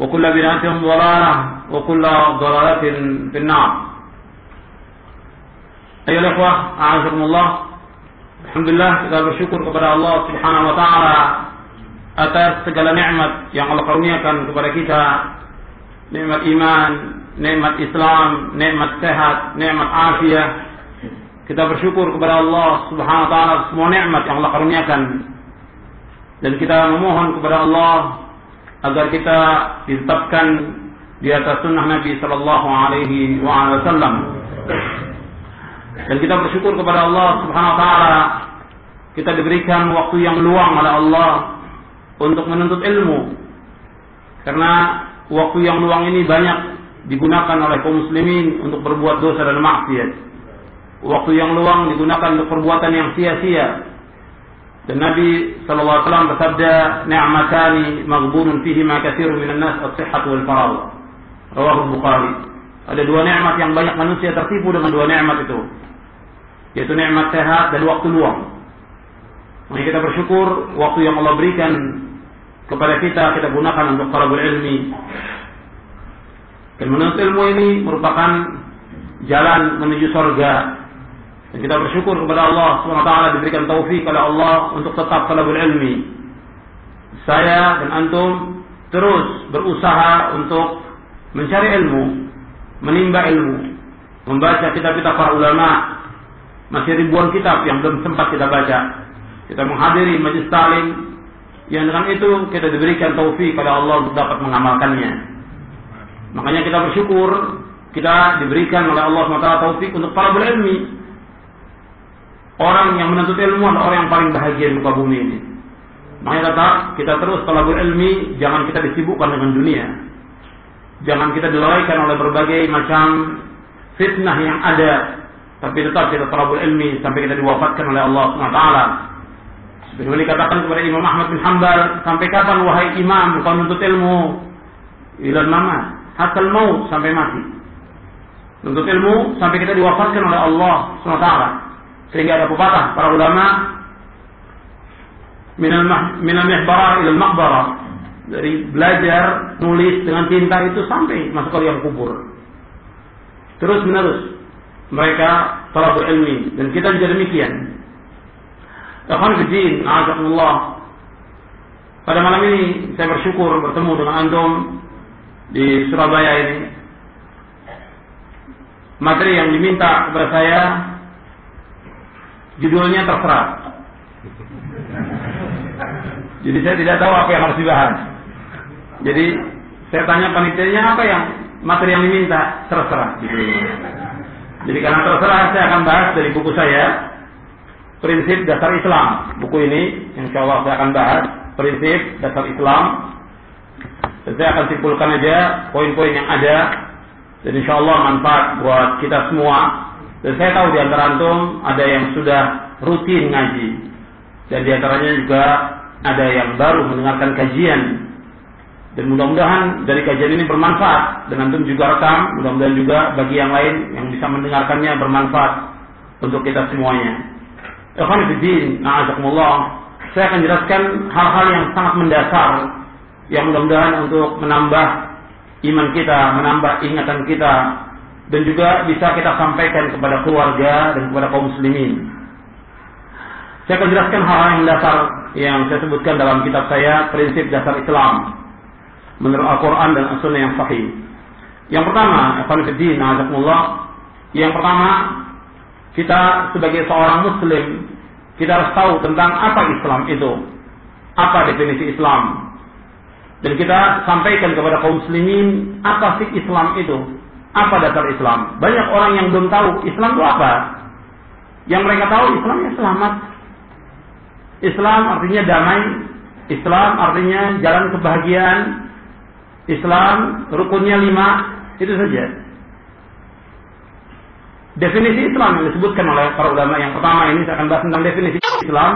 وكل بدعة ضلالة وكل ضلالة في النار أيها الأخوة أعزكم الله Alhamdulillah kita bersyukur kepada Allah Subhanahu wa taala atas segala nikmat yang Allah karuniakan kepada kita. Nikmat iman, nikmat Islam, nikmat sehat, nikmat afiah. Kita bersyukur kepada Allah Subhanahu wa taala semua nikmat yang Allah karuniakan. Dan kita memohon kepada Allah agar kita ditetapkan di atas sunnah Nabi Sallallahu Alaihi Wasallam. Dan kita bersyukur kepada Allah Subhanahu Wa Taala kita diberikan waktu yang luang oleh Allah untuk menuntut ilmu. Karena waktu yang luang ini banyak digunakan oleh kaum muslimin untuk berbuat dosa dan maksiat. Waktu yang luang digunakan untuk perbuatan yang sia-sia. Dan Nabi wasallam bersabda, "Ni'matani maghbunun fihi ma katsirun minan nas as-sihhat wal faragh." Rawahu Bukhari. Ada dua nikmat yang banyak manusia tertipu dengan dua nikmat itu. Yaitu nikmat sehat dan waktu luang. Mari kita bersyukur waktu yang Allah berikan kepada kita kita gunakan untuk talabul ilmi. Dan menuntut ilmu ini merupakan jalan menuju surga. Dan kita bersyukur kepada Allah SWT diberikan taufik oleh Allah untuk tetap talabul ilmi. Saya dan antum terus berusaha untuk mencari ilmu, menimba ilmu, membaca kitab-kitab para ulama. Masih ribuan kitab yang belum sempat kita baca. Kita menghadiri majlis talim yang dengan itu kita diberikan taufik oleh Allah untuk dapat mengamalkannya. Makanya kita bersyukur kita diberikan oleh Allah SWT taufik untuk para berilmi. Orang yang menuntut ilmu adalah orang yang paling bahagia di muka bumi ini. Makanya tetap kita terus talabul ilmi, jangan kita disibukkan dengan dunia. Jangan kita dilalaikan oleh berbagai macam fitnah yang ada. Tapi tetap kita talabul ilmi sampai kita diwafatkan oleh Allah SWT. Sebagaimana dikatakan kepada Imam Ahmad bin Hanbal, sampai kapan wahai imam kau menuntut ilmu? Ilal mamat, hatta maut sampai mati. Menuntut ilmu sampai kita diwafatkan oleh Allah SWT. Sehingga ada pepatah para ulama minal mihbara ilal maqbara dari belajar nulis dengan tinta itu sampai masuk ke liang kubur. Terus menerus mereka telah berilmi dan kita juga demikian. Ikhwan Azakumullah. Pada malam ini saya bersyukur bertemu dengan antum di Surabaya ini. Materi yang diminta kepada saya judulnya terserah. Jadi saya tidak tahu apa yang harus dibahas. Jadi saya tanya panitianya apa yang materi yang diminta terserah. Gitu. Jadi karena terserah saya akan bahas dari buku saya prinsip dasar Islam. Buku ini insya Allah saya akan bahas prinsip dasar Islam. Dan saya akan simpulkan aja poin-poin yang ada dan insya Allah manfaat buat kita semua. Dan saya tahu di antara antum ada yang sudah rutin ngaji dan di antaranya juga ada yang baru mendengarkan kajian Dan mudah-mudahan dari kajian ini bermanfaat dan antum juga rekam, mudah-mudahan juga bagi yang lain yang bisa mendengarkannya bermanfaat untuk kita semuanya. Ikhwan Fiddin, na'azakumullah. Saya akan jelaskan hal-hal yang sangat mendasar yang mudah-mudahan untuk menambah iman kita, menambah ingatan kita dan juga bisa kita sampaikan kepada keluarga dan kepada kaum muslimin. Saya akan jelaskan hal-hal yang mendasar yang saya sebutkan dalam kitab saya prinsip dasar Islam menurut Al-Quran dan As-Sunnah yang sahih. Yang pertama, Ikhwanuddin, yang pertama, kita sebagai seorang Muslim, kita harus tahu tentang apa Islam itu. Apa definisi Islam. Dan kita sampaikan kepada kaum muslimin, apa sih Islam itu? Apa dasar Islam? Banyak orang yang belum tahu Islam itu apa. Yang mereka tahu Islamnya selamat. Islam artinya damai. Islam artinya jalan kebahagiaan. Islam rukunnya lima, itu saja. Definisi Islam yang disebutkan oleh para ulama yang pertama ini saya akan bahas tentang definisi Islam.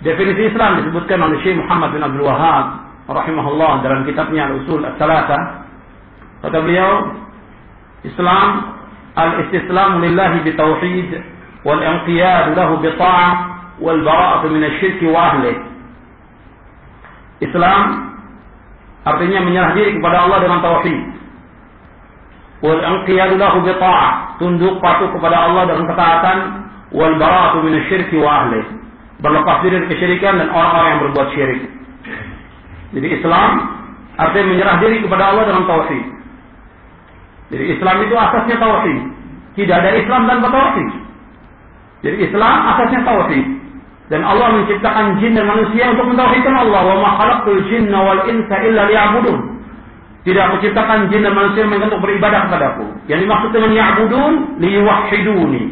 Definisi Islam disebutkan oleh Syekh Muhammad bin Abdul Wahab rahimahullah dalam kitabnya Al-Usul As-Salasa. Kata beliau, Wal inqiyad lahu bi ta'ah wal bara'atu min asy-syirk wa ahlihi. Islam Artinya menyerah diri kepada Allah dengan tauhid. Wal anqiyadu lahu bi ta'ah, tunduk patuh kepada Allah dengan ketaatan wal bara'atu min syirki wa ahli. Berlepas diri dari kesyirikan dan orang-orang yang berbuat syirik. Jadi Islam artinya menyerah diri kepada Allah dengan tauhid. Jadi Islam itu asasnya tauhid. Tidak ada Islam tanpa tauhid. Jadi Islam asasnya tauhid. Dan Allah menciptakan jin dan manusia untuk mentauhidkan Allah. Wa ma khalaqtul jinna wal insa illa liya'budun. Tidak aku ciptakan jin dan manusia untuk beribadah kepadaku. Yang dimaksud dengan ya'budun liwahiduni.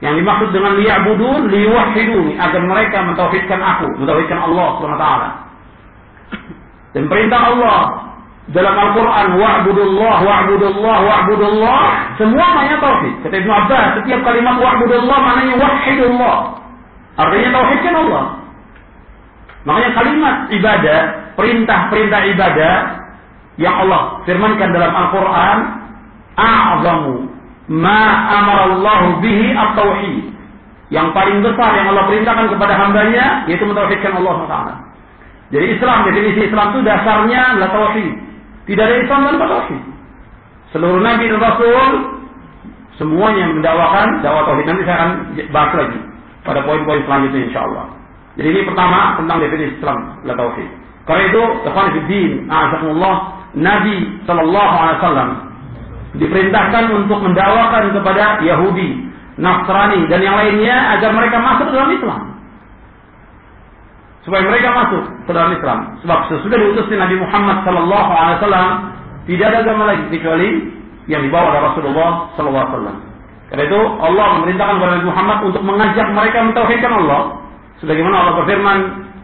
Yang dimaksud dengan liya'budun liwahiduni agar mereka mentauhidkan aku, mentauhidkan Allah SWT. Dan perintah Allah dalam Al-Quran wa'budullah, wa'budullah, wa'budullah semua maknanya tauhid. Kata Ibn Abbas, setiap kalimat wa'budullah maknanya wahidullah. Artinya tauhidkan Allah. Makanya kalimat ibadah, perintah-perintah ibadah yang Allah firmankan dalam Al-Quran, a'zamu ma amarallahu bihi at-tauhid. Yang paling besar yang Allah perintahkan kepada hambanya, yaitu mentauhidkan Allah SWT. Jadi Islam, definisi Islam itu dasarnya adalah tauhid. Tidak ada Islam tanpa tauhid. Seluruh Nabi dan Rasul semuanya mendakwakan dakwah tauhid. Nanti saya akan bahas lagi pada poin-poin selanjutnya insya Allah. Jadi ini pertama tentang definisi Islam la tauhid. Karena itu, ikhwan fillah, a'azakumullah, Nabi sallallahu alaihi wasallam diperintahkan untuk mendakwakan kepada Yahudi, Nasrani dan yang lainnya agar mereka masuk dalam Islam. Supaya mereka masuk ke dalam Islam. Sebab sesudah diutusnya Nabi Muhammad sallallahu alaihi wasallam tidak ada agama lagi kecuali yang dibawa oleh Rasulullah sallallahu alaihi wasallam. Karena itu Allah memerintahkan kepada Nabi Muhammad untuk mengajak mereka mentauhidkan Allah. Sebagaimana Allah berfirman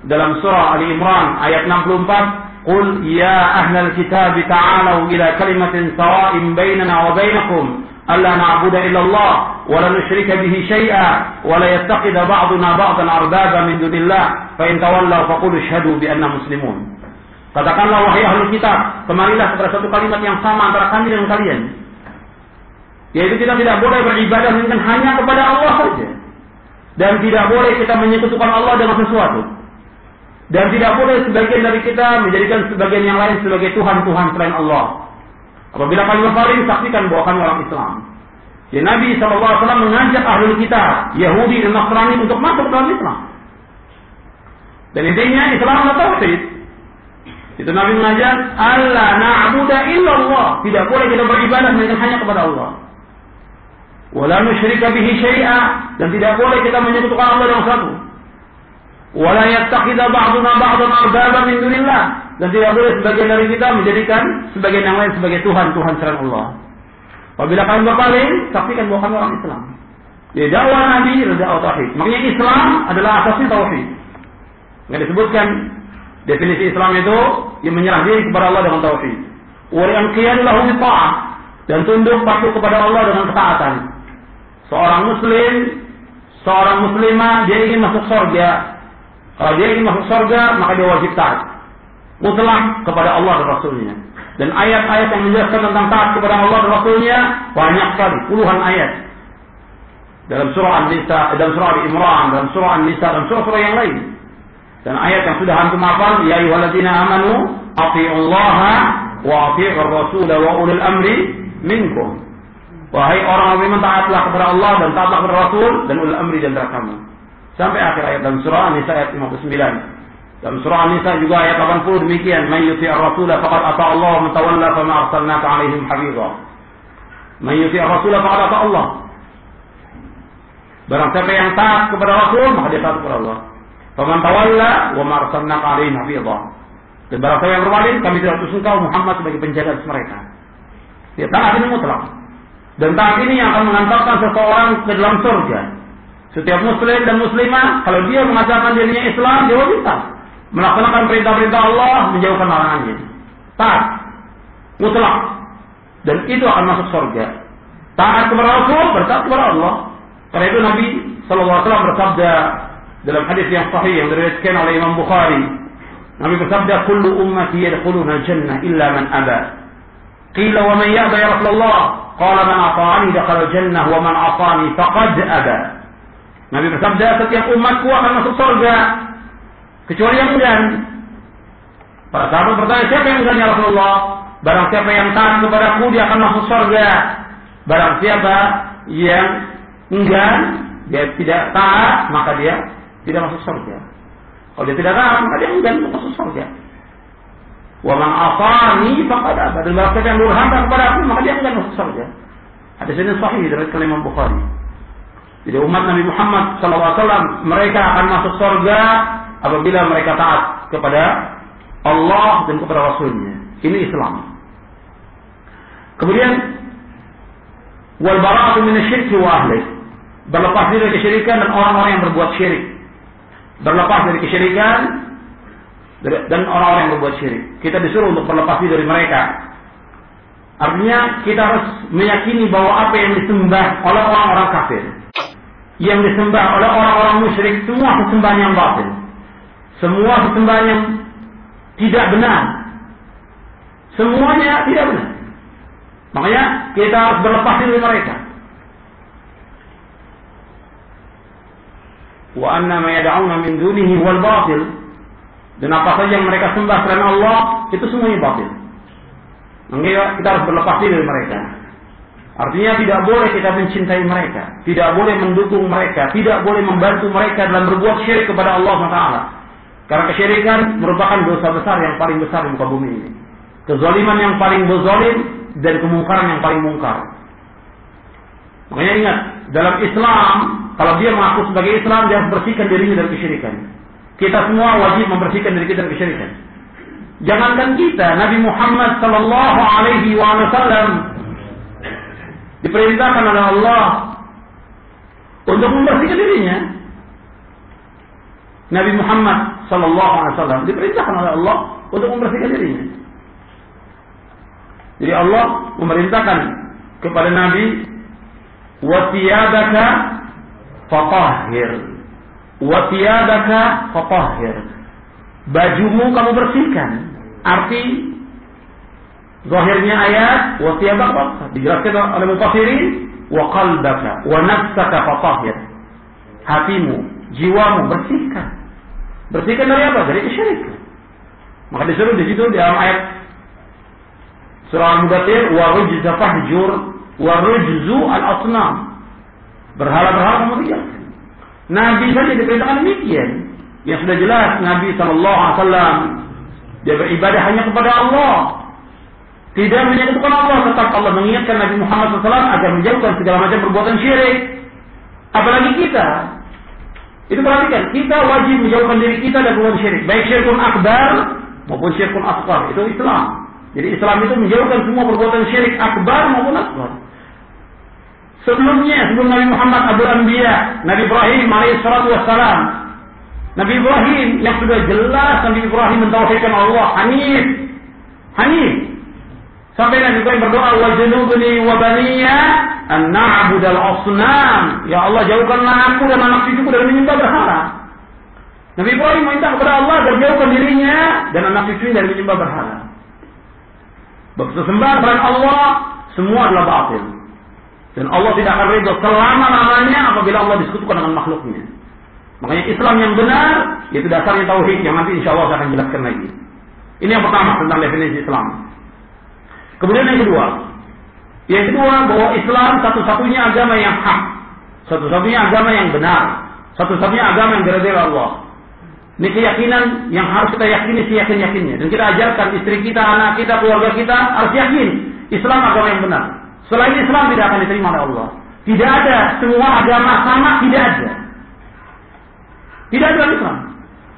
dalam surah Ali Imran ayat 64, "Qul ya ahlal kitab ta'alu ila kalimatin sawa'in bainana wa bainakum Allah wa la nusyrika bihi syai'a wa la yattaqida ba'duna ba'dan arbaba min dunillah fa in tawallaw faqulu ashhadu bi anna muslimun." Katakanlah wahai ahlul kitab, kemarilah kepada satu kalimat yang sama antara kami dan kalian yaitu kita tidak boleh beribadah melainkan hanya kepada Allah saja. Dan tidak boleh kita menyekutukan Allah dengan sesuatu. Dan tidak boleh sebagian dari kita menjadikan sebagian yang lain sebagai Tuhan-Tuhan selain Allah. Apabila kami berpaling, saksikan bahwa kami orang Islam. Ya, Nabi SAW mengajak ahli kita, Yahudi dan Nasrani untuk masuk dalam Islam. Dan intinya Islam adalah tauhid. Itu Nabi mengajak Allah na'budu illallah. Tidak boleh kita beribadah melainkan hanya kepada Allah. Wala nusyrika bihi syai'a dan tidak boleh kita menyekutukan Allah dengan satu. Wala yattakhidha ba'duna ba'dan arbaba min dunillah dan tidak boleh sebagian dari kita menjadikan sebagian yang lain sebagai Tuhan Tuhan selain Allah. Apabila kalian berpaling, saksikan bahwa kami orang Islam. Di dakwah Nabi dakwah tauhid. Makanya Islam adalah asasnya tauhid. Yang disebutkan definisi Islam itu yang menyerah diri kepada Allah dengan tauhid. Wa yanqiyadu lahu dan tunduk patuh kepada Allah dengan ketaatan. Seorang muslim, seorang muslimah dia ingin masuk surga. Kalau dia ingin masuk surga, maka dia wajib taat. Mutlak kepada Allah dan Rasulnya. Dan ayat-ayat yang menjelaskan tentang taat kepada Allah dan Rasulnya banyak sekali, puluhan ayat. Dalam surah An-Nisa, dalam surah Al-Imran, dalam surah An-Nisa, dan surah-surah yang lain. Dan ayat yang sudah antum hafal, ya ayyuhalladzina amanu atiullaha wa atiur rasul wa ulil amri minkum. Wahai orang yang beriman taatlah kepada Allah dan taatlah kepada Rasul dan ulil amri dan kamu. Sampai akhir ayat dalam surah An-Nisa ayat 59. Dalam surah An-Nisa juga ayat 80 demikian, "Man yuti ar-rasul faqad ata Allah wa tawalla fama arsalnaka 'alaihim hafizah." Man yuti ar-rasul faqad ata Allah. Barang siapa yang taat kepada Rasul, maka dia taat kepada Allah. Faman tawalla wa ma arsalnaka 'alaihim hafizah. Dan barang siapa yang berpaling, kami tidak utus engkau Muhammad sebagai penjaga mereka. Dia taat ini mutlak. Dan taat ini yang akan mengantarkan seseorang ke dalam surga. Setiap muslim dan muslimah, kalau dia mengatakan dirinya Islam, dia wajib taat. Melaksanakan perintah-perintah Allah, menjauhkan larangannya. Taat. Mutlak. Dan itu akan masuk surga. Taat kepada Rasul, bertaat kepada Allah. Karena itu Nabi SAW bersabda dalam hadis yang sahih yang diriwayatkan oleh Imam Bukhari. Nabi bersabda, "Kullu ummati yadkhuluna jannah illa man aba." Qila wa man ya'ba ya Rasulullah? Qala man ata'ani dakhala jannah wa man ata'ani faqad aba. Nabi bersabda, setiap umatku akan masuk surga kecuali yang enggan. Para sahabat bertanya, siapa yang enggan ya Rasulullah? Barang siapa yang taat kepadaku dia akan masuk surga. Barang siapa yang enggan, dia tidak taat, maka dia tidak masuk surga. Kalau dia tidak taat, maka dia enggan masuk surga. Wa man asani faqad aba. Dan barang siapa yang durhaka kepada aku, maka dia enggan masuk surga. Hadis ini sahih dari Imam Bukhari. Jadi umat Nabi Muhammad SAW mereka akan masuk surga apabila mereka taat kepada Allah dan kepada Rasulnya. Ini Islam. Kemudian wal bara'atu min asyirki wa ahli. Berlepas dari kesyirikan dan orang-orang yang berbuat syirik. Berlepas dari kesyirikan dan orang-orang yang berbuat syirik. Kita disuruh untuk berlepas dari mereka. Artinya kita harus meyakini bahwa apa yang disembah oleh orang-orang kafir yang disembah oleh orang-orang musyrik semua sesembahan yang batil. Semua sesembahan yang tidak benar. Semuanya tidak benar. Makanya kita harus berlepas diri mereka. Wa anna ma yad'una min dunihi wal batil. Dan apa saja yang mereka sembah selain Allah itu semuanya batil. Makanya kita harus berlepas diri dari mereka. Artinya tidak boleh kita mencintai mereka, tidak boleh mendukung mereka, tidak boleh membantu mereka dalam berbuat syirik kepada Allah Taala. Karena kesyirikan merupakan dosa besar yang paling besar di muka bumi ini. Kezaliman yang paling berzalim dan kemungkaran yang paling mungkar. Makanya ingat, dalam Islam, kalau dia mengaku sebagai Islam, dia harus bersihkan dirinya dari kesyirikan. Kita semua wajib membersihkan diri kita dari kesyirikan. Jangankan kita, Nabi Muhammad Sallallahu Alaihi Wasallam diperintahkan oleh Allah untuk membersihkan dirinya. Nabi Muhammad Sallallahu Alaihi Wasallam diperintahkan oleh Allah untuk membersihkan dirinya. Jadi Allah memerintahkan kepada Nabi wasiyadaka fatahhir wasiyadaka fatahhir bajumu kamu bersihkan arti Zahirnya ayat wa thiyabaka dijelaskan oleh mufassirin wa qalbaka wa nafsaka fatahhir. Hatimu, jiwamu bersihkan. Bersihkan dari apa? Dari kesyirikan. Maka disuruh di situ di dalam ayat surah Al-Mudathir wa rujza fahjur wa rujzu al-asnam. Berhala-berhala kamu. Nabi saja diperintahkan demikian. Yang sudah jelas Nabi sallallahu alaihi wasallam dia beribadah hanya kepada Allah tidak menyebutkan Allah, tetap Allah mengingatkan Nabi Muhammad SAW agar menjauhkan segala macam perbuatan syirik. Apalagi kita. Itu perhatikan, kita wajib menjauhkan diri kita dari perbuatan syirik. Baik syirkun akbar maupun syirkun akbar. Itu Islam. Jadi Islam itu menjauhkan semua perbuatan syirik akbar maupun akbar. Sebelumnya, sebelum Nabi Muhammad Abu Anbiya, Nabi Ibrahim alaihissalatu wassalam. Nabi Ibrahim yang sudah jelas Nabi Ibrahim mentauhidkan Allah, Hanif. Hanif. Sampai Nabi Ibrahim berdoa, wa junubni wa baniya an na'budal asnam. Ya Allah, jauhkanlah aku dan anak cucuku dari menyembah berhala. Nabi Ibrahim minta kepada Allah agar jauhkan dirinya dan anak cucunya dari menyembah berhala. Bersesembahan kepada Allah semua adalah batil. Dan Allah tidak akan ridho selama-lamanya apabila Allah disekutukan dengan makhluknya. Makanya Islam yang benar itu dasarnya tauhid yang nanti insya Allah saya akan jelaskan lagi. Ini yang pertama tentang definisi Islam. Kemudian yang kedua, yang kedua bahwa Islam satu-satunya agama yang hak, satu-satunya agama yang benar, satu-satunya agama yang dari Allah. Ini keyakinan yang harus kita yakini seyakin-yakinnya. Dan kita ajarkan istri kita, anak kita, keluarga kita harus yakin Islam agama yang benar. Selain Islam tidak akan diterima oleh Allah. Tidak ada semua agama sama, tidak ada. Tidak ada Islam.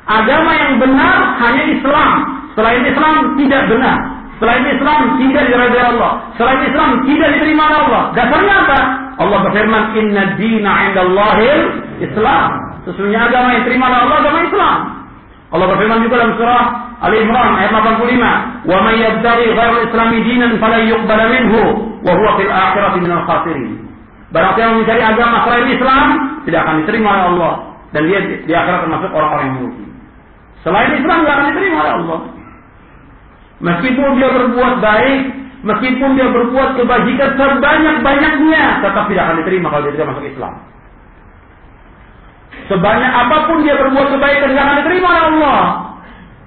Agama yang benar hanya Islam. Selain Islam tidak benar. Selain Islam tidak diridhai Allah. Selain Islam tidak diterima Allah. Dasarnya apa? Allah berfirman, "Inna dina 'indallahil Islam." Sesungguhnya agama yang diterima Allah agama Islam. Allah berfirman juga dalam surah Ali Imran ayat 85, "Wa may yabtaghi ghairal islami dinan falan yuqbal minhu wa huwa fil akhirati minal khasirin." Barang siapa mencari agama selain Islam tidak akan diterima oleh Allah dan dia di akhirat termasuk orang-orang yang merugi. Selain Islam tidak akan diterima oleh Allah. Meskipun dia berbuat baik, meskipun dia berbuat kebajikan sebanyak-banyaknya, tetap tidak akan diterima kalau dia tidak masuk Islam. Sebanyak apa pun dia berbuat kebaikan tidak akan diterima oleh Allah.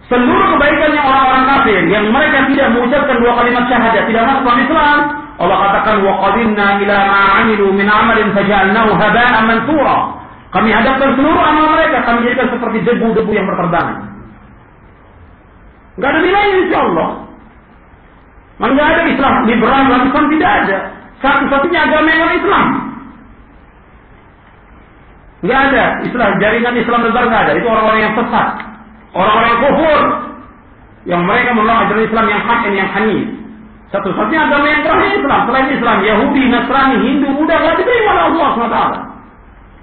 Seluruh kebaikan yang orang-orang kafir yang mereka tidak mengucapkan dua kalimat syahadat tidak masuk dalam Islam. Allah katakan wa qadimna ila ma 'amilu min 'amalin faj'alnahu haba'an mansura. Kami hadapkan seluruh amal mereka kami jadikan seperti debu-debu yang berterbangan. Enggak ada nilainya insya Allah. Enggak ada Islam liberal, Islam tidak ada. Satu-satunya agama yang Islam. Nggak ada. Islam jaringan Islam besar nggak ada. Itu orang-orang yang sesat, orang-orang yang kufur, yang mereka menolak ajaran Islam yang hak dan yang hanif. Satu-satunya agama yang terakhir Islam. Selain Islam, Yahudi, Nasrani, Hindu, Buddha nggak diterima oleh Allah SWT.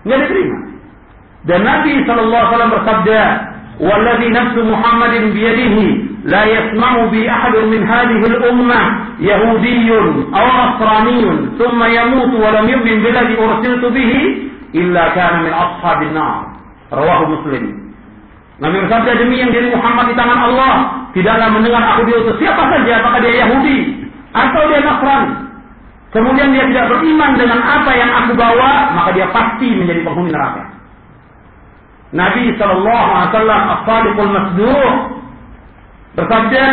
Nggak diterima. Dan Nabi SAW bersabda, "Walladhi nafsu Muhammadin biyadihi, yasma'u bi ahadun min hadhihi al-ummah yahudiyyun aw nasraniyyun, thumma yamutu wa lam yu'min billadhi ursiltu bihi, illa kana min ashabin nar. Rawahu Muslim. Nabi bersabda demi yang diri Muhammad di tangan Allah tidaklah mendengar aku diutus siapa saja apakah dia Yahudi atau dia Nasrani. Kemudian dia tidak beriman dengan apa yang aku bawa maka dia pasti menjadi penghuni neraka. Nabi Shallallahu Alaihi Wasallam as-sadiqul masduq bersabda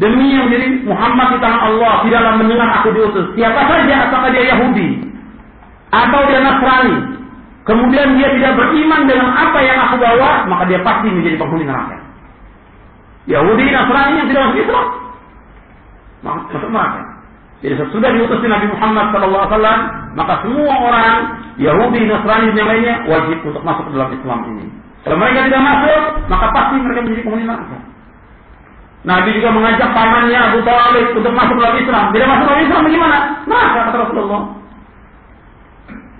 demi yang diri Muhammad di tangan Allah tidaklah mendengar aku diutus siapa saja apakah dia Yahudi atau dia Nasrani, kemudian dia tidak beriman dengan apa yang aku bawa, maka dia pasti menjadi penghuni neraka. Yahudi Nasrani yang tidak masuk Islam, masuk neraka. Jadi sesudah diutus Nabi Muhammad SAW, maka semua orang Yahudi, Nasrani dan lainnya wajib untuk masuk ke dalam Islam ini. Kalau mereka tidak masuk, maka pasti mereka menjadi penghuni neraka. Nabi juga mengajak pamannya Abu Talib untuk masuk dalam Islam. Tidak masuk dalam Islam bagaimana? Neraka kata Rasulullah.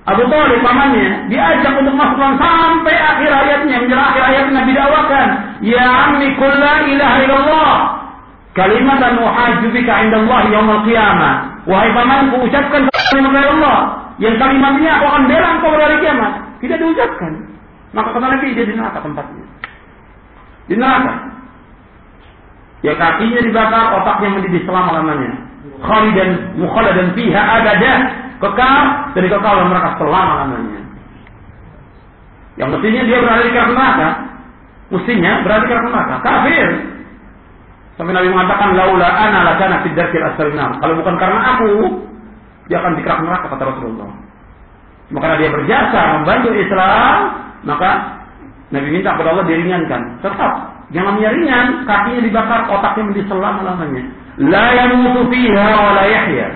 Abu Talib pamannya diajak untuk masuk Islam sampai akhir ayatnya menjelang akhir ayat Nabi dakwakan ya ammi qul la ilaha illallah. Kalimatan uhajjubika indallah yaumil qiyamah. Wahai pamanku ucapkan kalimat Allah. Yang kalimatnya aku akan bela engkau pada kiamat. Tidak diucapkan. Maka kata Nabi dia di neraka tempatnya. Di neraka ya kakinya dibakar otaknya mendidih selama lamanya khalidan mukhaladan fiha abadah kekal dari kekal dalam neraka selama lamanya. Yang mestinya dia berada di neraka, mestinya berada di neraka. Kafir. Sampai Nabi mengatakan laula ana lakana fid darkil asfalinar. Kalau bukan karena aku, dia akan dikerak neraka kata Rasulullah. Maka dia berjasa membantu Islam, maka Nabi minta kepada Allah diringankan. Tetap jangan ringan, kakinya dibakar, otaknya menjadi selama lamanya. La yamutu fiha wa la yahya.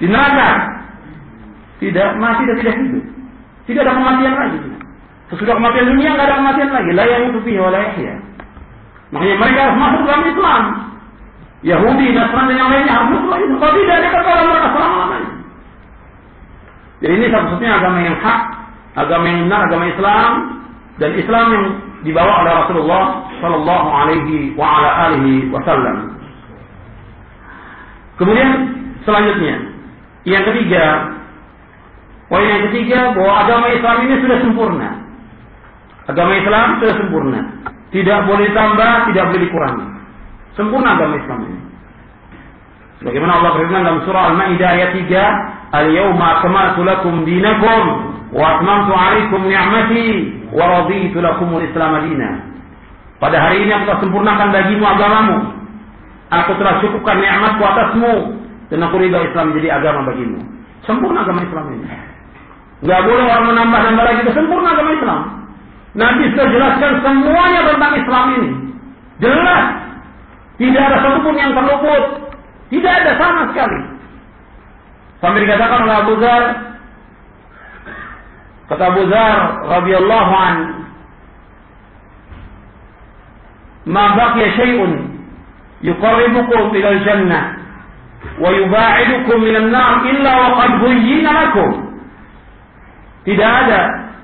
Di neraka tidak mati dan tidak hidup. Tidak ada kematian lagi. Sesudah kematian dunia nggak ada kematian lagi. La yang itu fihi la yahya. Makanya mereka harus masuk dalam Islam. Yahudi, Nasrani yang lainnya harus masuk dalam Islam. Kalau tidak ada kekal mereka selama-lamanya. Jadi ini satu-satunya agama yang hak, agama yang benar, agama Islam dan Islam yang dibawa oleh Rasulullah Shallallahu Alaihi wa ala alihi Wasallam. Kemudian selanjutnya, yang ketiga, Poin yang ketiga bahwa agama Islam ini sudah sempurna. Agama Islam sudah sempurna. Tidak boleh ditambah, tidak boleh dikurangi. Sempurna agama Islam ini. Bagaimana Allah berfirman dalam surah Al-Maidah ayat 3, "Al-yawma akmaltu lakum dinakum wa atmamtu 'alaikum ni'mati wa raditu lakum al-Islam dinan." Pada hari ini aku telah sempurnakan bagimu agamamu. Aku telah cukupkan nikmatku atasmu dan aku ridha Islam menjadi agama bagimu. Sempurna agama Islam ini. Gak boleh orang menambah-nambah lagi. Itu sempurna agama Islam. Nabi sudah jelaskan semuanya tentang Islam ini. Jelas. Tidak ada satupun yang terluput. Tidak ada sama sekali. Sampai dikatakan oleh Abu Zar. Kata Abu Zar radhiyallahu an. Syai'un yuqarribukum ila al-jannah wa yuba'idukum min an-nar illa wa qad buyyina lakum. Tidak ada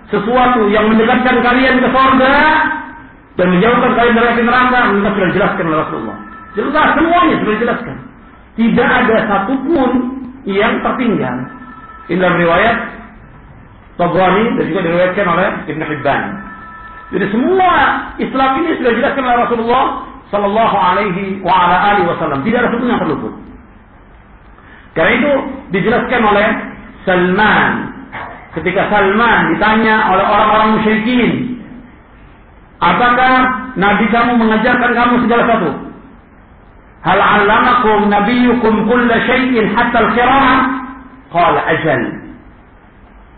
sesuatu yang mendekatkan kalian ke surga dan menjauhkan kalian dari neraka. Mereka sudah jelaskan oleh Rasulullah. Jelas semuanya sudah dijelaskan. Tidak ada satupun yang tertinggal. Ini dalam riwayat Tabrani dan juga diriwayatkan oleh Ibn Hibban. Jadi semua Islam ini sudah dijelaskan oleh Rasulullah Sallallahu Alaihi wa ala alihi Wasallam. Tidak ada satupun yang terluput. Karena itu dijelaskan oleh Salman ketika Salman ditanya oleh orang-orang musyrikin, apakah Nabi kamu mengajarkan kamu segala satu? Hal 'allamakum nabiyyukum kulla syai'in hatta al-qira'ah? Qala ajal.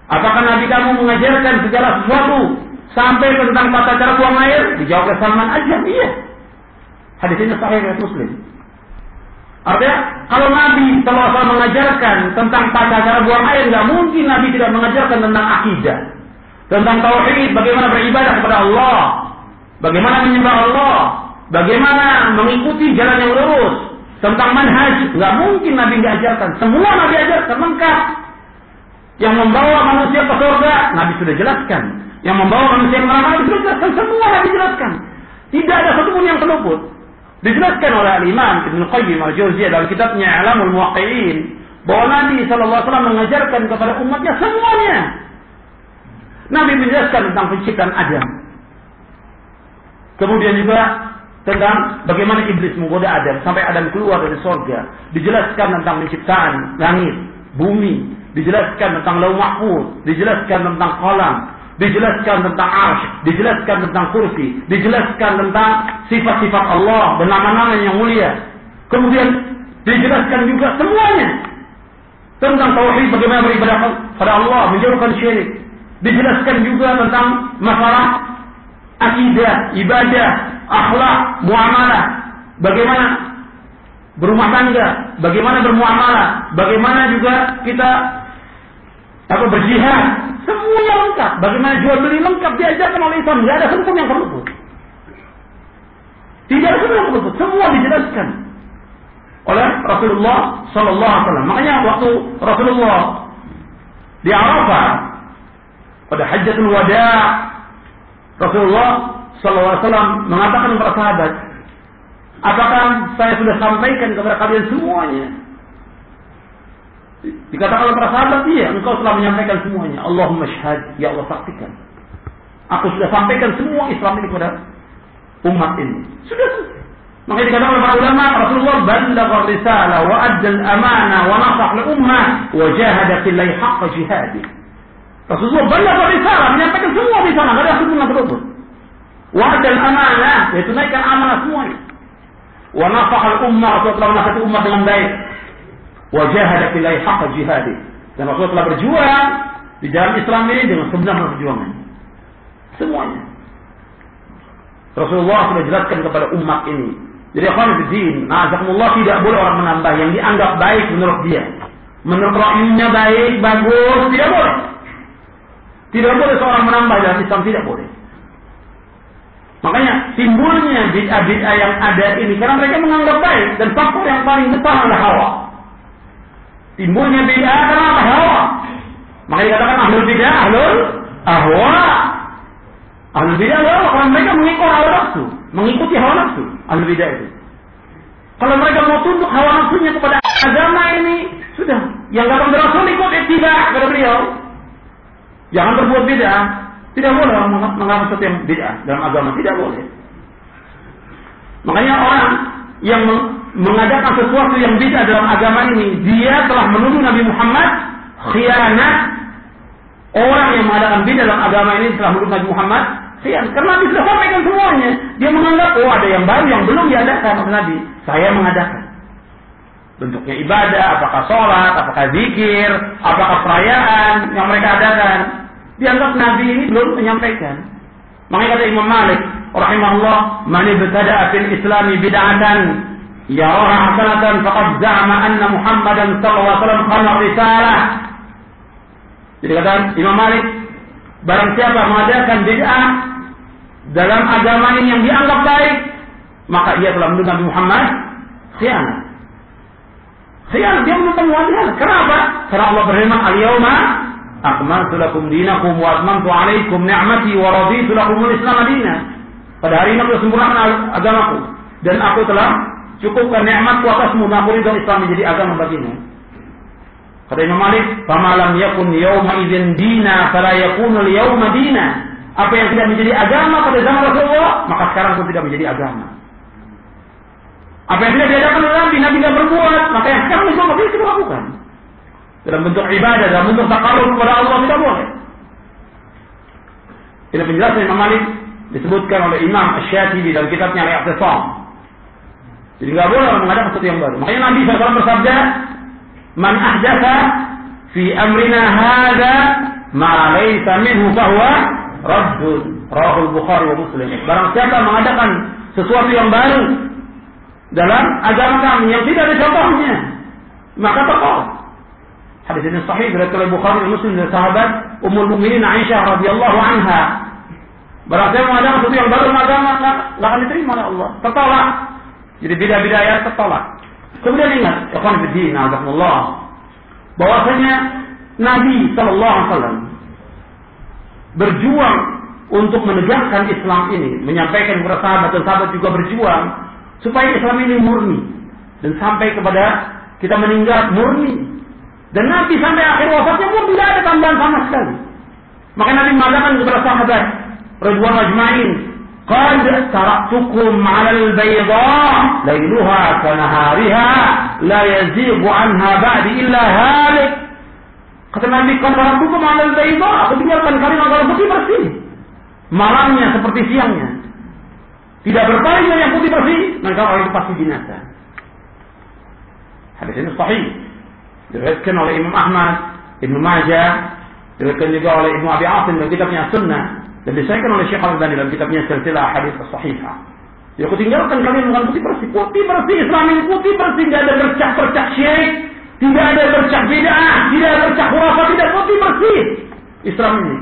Apakah Nabi kamu mengajarkan segala sesuatu sampai tentang tata cara buang air? Dijawab oleh Salman, ajal, iya. Hadis ini sahih dari Muslim. Artinya kalau Nabi SAW mengajarkan tentang tata cara buang air, nggak mungkin Nabi tidak mengajarkan tentang akidah, tentang tauhid, bagaimana beribadah kepada Allah, bagaimana menyembah Allah, bagaimana mengikuti jalan yang lurus, tentang manhaj, nggak mungkin Nabi nggak. Semua Nabi ajarkan lengkap. Yang membawa manusia ke surga, Nabi sudah jelaskan. Yang membawa manusia ke neraka, Nabi sudah jelaskan. Semua Nabi jelaskan. Tidak ada satupun yang terluput. Dijelaskan oleh Al-Imam Ibn Qayyim Al-Jauziyah dalam kitabnya Alamul Muwaqqi'in bahwa Nabi SAW mengajarkan kepada umatnya semuanya. Nabi menjelaskan tentang penciptaan Adam. Kemudian juga tentang bagaimana iblis menggoda Adam sampai Adam keluar dari sorga. Dijelaskan tentang penciptaan langit, bumi. Dijelaskan tentang lau mahfud. Dijelaskan tentang kolam dijelaskan tentang arsh, dijelaskan tentang kursi, dijelaskan tentang sifat-sifat Allah dan nama-nama yang mulia. Kemudian dijelaskan juga semuanya tentang tauhid bagaimana beribadah pada Allah, menjauhkan syirik. Dijelaskan juga tentang masalah akidah, ibadah, akhlak, muamalah, bagaimana berumah tangga, bagaimana bermuamalah, bagaimana juga kita apa berjihad, Semuanya lengkap. Bagaimana jual beli lengkap diajarkan oleh Islam. Tidak ada hukum yang terluput. Tidak ada hukum yang terluput. Semua dijelaskan oleh Rasulullah Sallallahu Alaihi Wasallam. Makanya waktu Rasulullah di Arafah pada Hajjatul Wada Rasulullah Sallallahu Alaihi Wasallam mengatakan kepada sahabat, apakah saya sudah sampaikan kepada kalian semuanya? Dikatakan oleh para sahabat, iya, engkau telah menyampaikan semuanya. Allahumma syahad, ya Allah saksikan. Aku sudah sampaikan semua Islam ini kepada umat ini. Sudah. Maka dikatakan oleh para ulama, Rasulullah ballagha risalah wa adda al-amanah wa nasah ummah wa jahada fillahi haqqa jihadi. Rasulullah ballagha risalah, menyampaikan semua di sana, ada hukum yang terluput. Wa adda al-amanah, yaitu naikkan amanah semuanya. Wa nasah al-ummah, Rasulullah telah menasihati umat dengan baik wajahada fillahi haqqa jihadi. Dan Rasulullah telah berjuang di dalam Islam ini dengan sebenarnya perjuangan. Semuanya. Rasulullah sudah jelaskan kepada umat ini. Jadi akhwan fiddin, na'azakumullah tidak boleh orang menambah yang dianggap baik menurut dia. Menurut rakyatnya baik, bagus, tidak boleh. Tidak boleh seorang menambah dalam Islam, tidak boleh. Makanya timbulnya bid'ah-bid'ah yang ada ini karena mereka menganggap baik dan faktor yang paling besar adalah hawa. Timbulnya bid'ah karena apa? Hawa. Maka dikatakan ahlul bid'ah, ahlul ahwa. Ahlul bid'ah adalah kalau mereka mengikut hawa nafsu, mengikuti hawa nafsu, ahlul bid'ah itu. Kalau mereka mau tunduk hawa nafsunya kepada agama ini, sudah. Yang datang dari Rasul ikut tidak kepada beliau. Jangan berbuat bid'ah. Tidak boleh menganggap sesuatu yang bid'ah dalam agama, tidak boleh. Makanya orang yang mengadakan sesuatu yang bid'ah dalam agama ini, dia telah menuduh Nabi Muhammad khianat. Orang yang mengadakan bid'ah dalam agama ini telah menuduh Nabi Muhammad khianat. Karena Nabi sudah sampaikan semuanya. Dia menganggap, oh ada yang baru yang belum diadakan oleh Nabi. Saya mengadakan. Bentuknya ibadah, apakah sholat, apakah zikir, apakah perayaan yang mereka adakan. Dianggap Nabi ini belum menyampaikan. Makanya kata Imam Malik, rahimahullah, "Man ibtada'a Islami bid'atan yaraha hasanatan faqad za'ama anna Muhammadan sallallahu alaihi wasallam khana risalah." Jadi kata Imam Malik, barang siapa mengadakan bid'ah dalam agama ini yang dianggap baik, maka ia telah menuduh Nabi Muhammad khianat. Khianat dia menuduh Muhammad. Kenapa? Karena Allah berfirman, "Al-yauma akmaltu lakum dinakum wa atmamtu alaikum ni'mati wa raditu lakum al-islam. Pada hari ini aku sempurnakan agamaku dan aku telah cukupkan nikmatku atasmu dan aku ridho Islam menjadi agama bagimu. Kata Imam Malik, "Famalam yakun yawma idzin dina fala yakunu al-yawma dina." Apa yang tidak menjadi agama pada zaman Rasulullah, maka sekarang pun tidak menjadi agama. Apa yang tidak diadakan oleh Nabi, Nabi tidak berbuat, maka yang sekarang itu tidak kita lakukan dalam bentuk ibadah, dalam bentuk takaruf kepada Allah tidak boleh. Ini penjelasan Imam Malik disebutkan oleh Imam Ash-Shatibi dalam kitabnya Al-I'tisam. Jadi nggak boleh orang mengadakan sesuatu yang baru. Makanya Nabi SAW bersabda, "Man ahdatha fi amrina hadza ma laysa minhu fahuwa raddun." Rahul Bukhari wa Muslim. Barang siapa mengadakan sesuatu yang baru dalam agama kami yang tidak ada contohnya, maka tolak. Hadis ini sahih dari oleh Bukhari dan Muslim dari sahabat Ummul Mukminin Aisyah radhiyallahu anha. Berarti mengadakan sesuatu yang baru agama nggak akan diterima oleh Allah. Tertolak. Jadi beda-beda ayat tertolak. Kemudian ingat, ikhwan fillah, Allah, bahwasanya Nabi Shallallahu Alaihi Wasallam berjuang untuk menegakkan Islam ini, menyampaikan kepada sahabat dan sahabat juga berjuang supaya Islam ini murni dan sampai kepada kita meninggal murni dan Nabi sampai akhir wafatnya pun tidak ada tambahan sama sekali. Maka Nabi mengatakan kepada sahabat Ridwan Ajmain, "Qad taraktukum 'ala al-bayda lailuha kanahariha la yazighu 'anha ba'di illa halik." Kata Nabi, "Qad taraktukum 'ala al-bayda." Aku tinggalkan kalian agar putih bersih. Malamnya seperti siangnya. Tidak berpaling yang putih bersih, maka orang itu pasti binasa. Hadis ini sahih diriwayatkan oleh Imam Ahmad, Ibnu Majah, diriwayatkan juga oleh Ibnu Abi Asim dalam kitabnya Sunnah dan disahkan oleh Syekh Al-Albani dalam kitabnya Silsilah Hadis Sahihah. Ya aku tinggalkan kalian dengan putih bersih, putih bersih Islam ini putih bersih, tidak ada bercak-bercak syirik, tidak ada bercak bid'ah, tidak ada bercak khurafat, tidak putih bersih. Islam ini.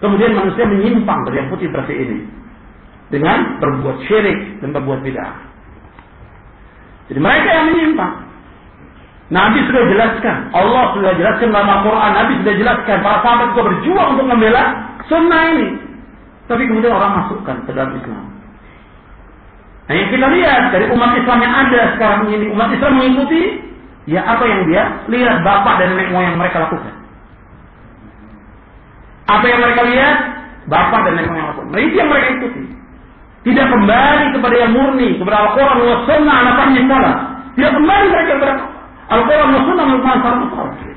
Kemudian manusia menyimpang dari yang putih bersih ini. Dengan berbuat syirik dan berbuat bid'ah. Jadi mereka yang menyimpang. Nabi sudah jelaskan, Allah sudah jelaskan dalam Al-Quran, Nabi sudah jelaskan, para sahabat juga berjuang untuk membela sunnah ini. Tapi kemudian orang masukkan ke dalam Islam. Nah yang kita lihat dari umat Islam yang ada sekarang ini, umat Islam mengikuti, ya apa yang dia lihat bapak dan nenek moyang mereka lakukan. Apa yang mereka lihat, bapak dan nenek moyang lakukan. Nah itu yang mereka ikuti. Tidak kembali kepada yang murni, kepada Al-Quran, wa sunnah, ala salah. Tidak kembali mereka kepada Al-Quran dan Sunnah merupakan syarat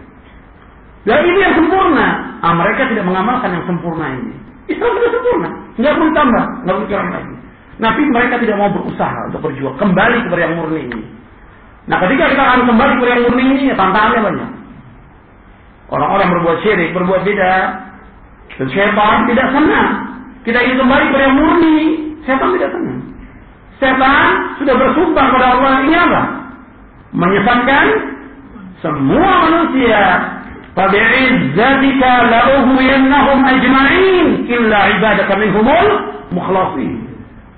Dan ini yang sempurna. Ah, mereka tidak mengamalkan yang sempurna ini. Islam sudah sempurna. Nggak perlu tambah, nggak perlu kurang lagi. Tapi mereka tidak mau berusaha untuk berjuang kembali kepada yang murni ini. Nah, ketika kita akan kembali kepada yang murni ini, ya, tantangannya banyak. Orang-orang berbuat syirik, berbuat beda, dan syaitan tidak senang. Kita ingin kembali kepada yang murni, syaitan tidak senang. Setan sudah bersumpah kepada Allah ini apa? menyesatkan semua manusia. Fabi'izzatika la'uhwiyannahum ajma'in illa ibadaka minhumul mukhlasin.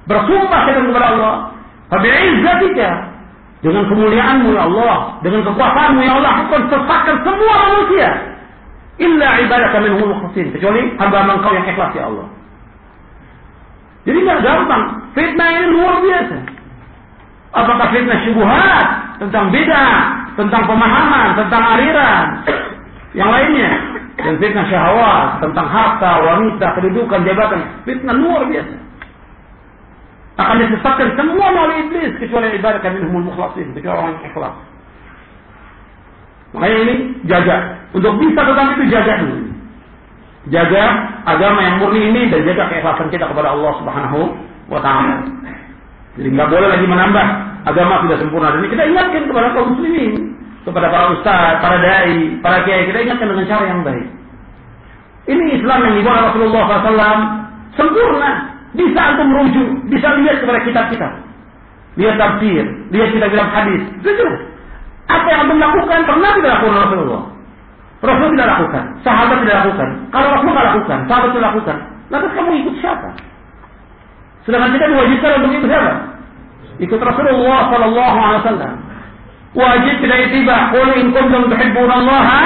Bersumpah kita kepada Allah. Fabi'izzatika dengan kemuliaanmu ya Allah, dengan kekuasaanmu ya Allah, akan semua manusia. Illa ibadaka minhumul mukhlasin. Kecuali hamba engkau yang ikhlas ya Allah. Jadi nggak gampang. Fitnah ini luar biasa. Apakah fitnah syubhat tentang beda, tentang pemahaman, tentang aliran, yang lainnya. dan fitnah syahwat tentang harta, wanita, kedudukan, jabatan, fitnah luar biasa. Akan disesatkan semua oleh iblis kecuali ibadah kami minhumul mukhlasin, kecuali orang ikhlas. Makanya ini jaga. Untuk bisa tentang itu jaga dulu. Jaga agama yang murni ini dan jaga keikhlasan kita kepada Allah Subhanahu wa taala. Jadi nggak boleh lagi menambah agama sudah sempurna. Dan kita ingatkan kepada kaum muslimin kepada para ustaz, para dai, para kiai kita ingatkan dengan cara yang baik. Ini Islam yang dibawa Rasulullah SAW sempurna. Bisa antum merujuk, bisa lihat kepada kitab kita. Lihat tafsir, lihat kita bilang hadis. Itu Apa yang antum lakukan pernah tidak lakukan Rasulullah. Rasul tidak lakukan, sahabat tidak lakukan. Kalau Rasul tidak lakukan, sahabat tidak lakukan. Lantas kamu ikut siapa? Sedangkan kita diwajibkan untuk ikut siapa? Ikut Rasulullah Sallallahu Alaihi Wasallam wajib tidak itiba. Qul in kuntum tuhibbunallaha